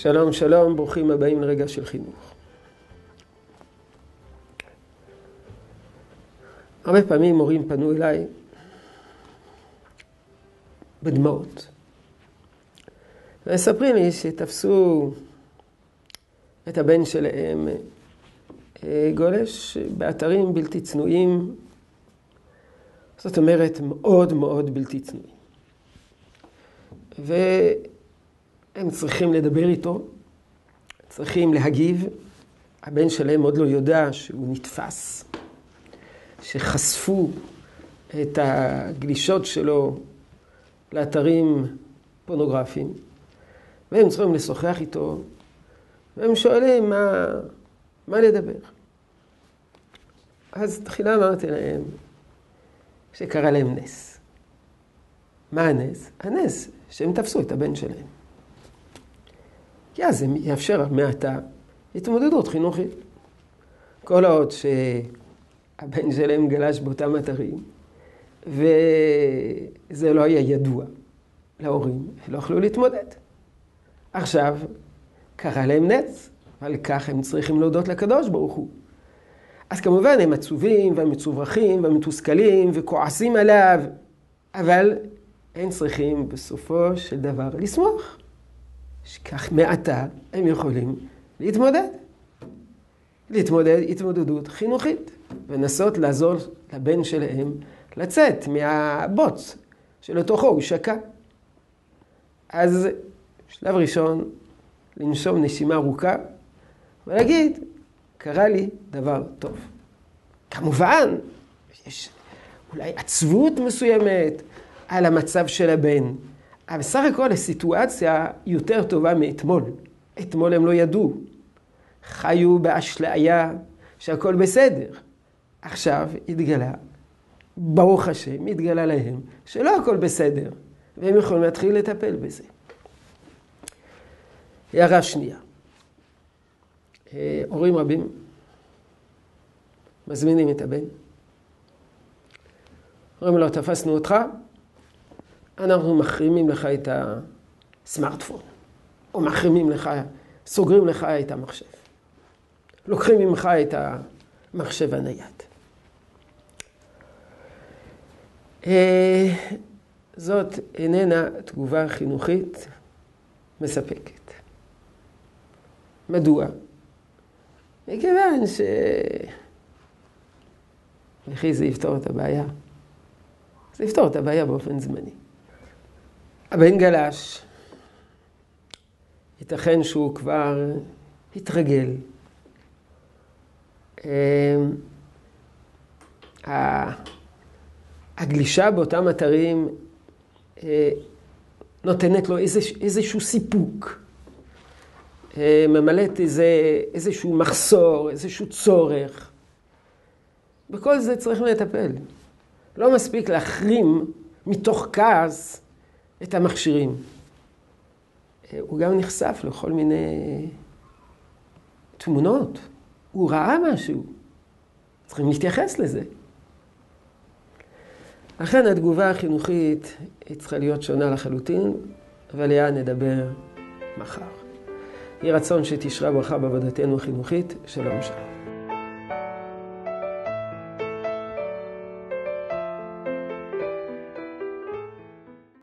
שלום, שלום, ברוכים הבאים לרגע של חינוך. הרבה פעמים מורים פנו אליי בדמעות. ומספרים לי שתפסו את הבן שלהם אה, גולש באתרים בלתי צנועים, זאת אומרת מאוד מאוד בלתי צנועים. והם צריכים לדבר איתו, צריכים להגיב. הבן שלהם עוד לא יודע שהוא נתפס, שחשפו את הגלישות שלו לאתרים פורנוגרפיים, והם צריכים לשוחח איתו, והם שואלים מה, מה לדבר. אז תחילה אמרתי להם שקרה להם נס. מה הנס? הנס שהם תפסו את הבן שלהם. כי אז זה יאפשר מעתה התמודדות חינוכית. כל עוד שהבן שלהם גלש באותם אתרים, וזה לא היה ידוע להורים, לא יכלו להתמודד. עכשיו, קרה להם נץ, ועל כך הם צריכים להודות לקדוש ברוך הוא. אז כמובן הם עצובים ומצוברחים ומתוסכלים וכועסים עליו, אבל הם צריכים בסופו של דבר לשמוח. שכך מעתה הם יכולים להתמודד. להתמודד התמודדות חינוכית, ולנסות לעזור לבן שלהם לצאת מהבוץ שלתוכו הוא שקע. אז שלב ראשון, לנשום נשימה ארוכה ולהגיד, קרה לי דבר טוב. כמובן, יש אולי עצבות מסוימת על המצב של הבן, אבל בסך הכל הסיטואציה יותר טובה מאתמול. אתמול הם לא ידעו. חיו באשליה שהכל בסדר. עכשיו התגלה, ברוך השם, התגלה להם שלא הכל בסדר, והם יכולים להתחיל לטפל בזה. הערה שנייה. אה, הורים רבים מזמינים את הבן. אומרים לו, תפסנו אותך, אנחנו מחרימים לך את הסמארטפון, או מחרימים לך, סוגרים לך את המחשב. לוקחים ממך את המחשב הנייד. אה, זאת איננה תגובה חינוכית מספקת. מדוע? מכיוון ש... וכי זה יפתור את הבעיה. זה יפתור את הבעיה באופן זמני. הבן גלש, ייתכן שהוא כבר התרגל. אמ, הגלישה באותם אתרים אה, נותנת לו איזשהו סיפוק. אה, ממלאת איזה, איזשהו מחסור, איזשהו צורך. בכל זה צריכים לטפל. לא מספיק להחרים מתוך כעס את המכשירים. הוא גם נחשף לכל מיני תמונות. הוא ראה משהו. צריכים להתייחס לזה. לכן התגובה החינוכית היא צריכה להיות שונה לחלוטין, ועליה נדבר מחר. יהי רצון שתשרה ברכה בעבודתנו החינוכית. שלום שלום.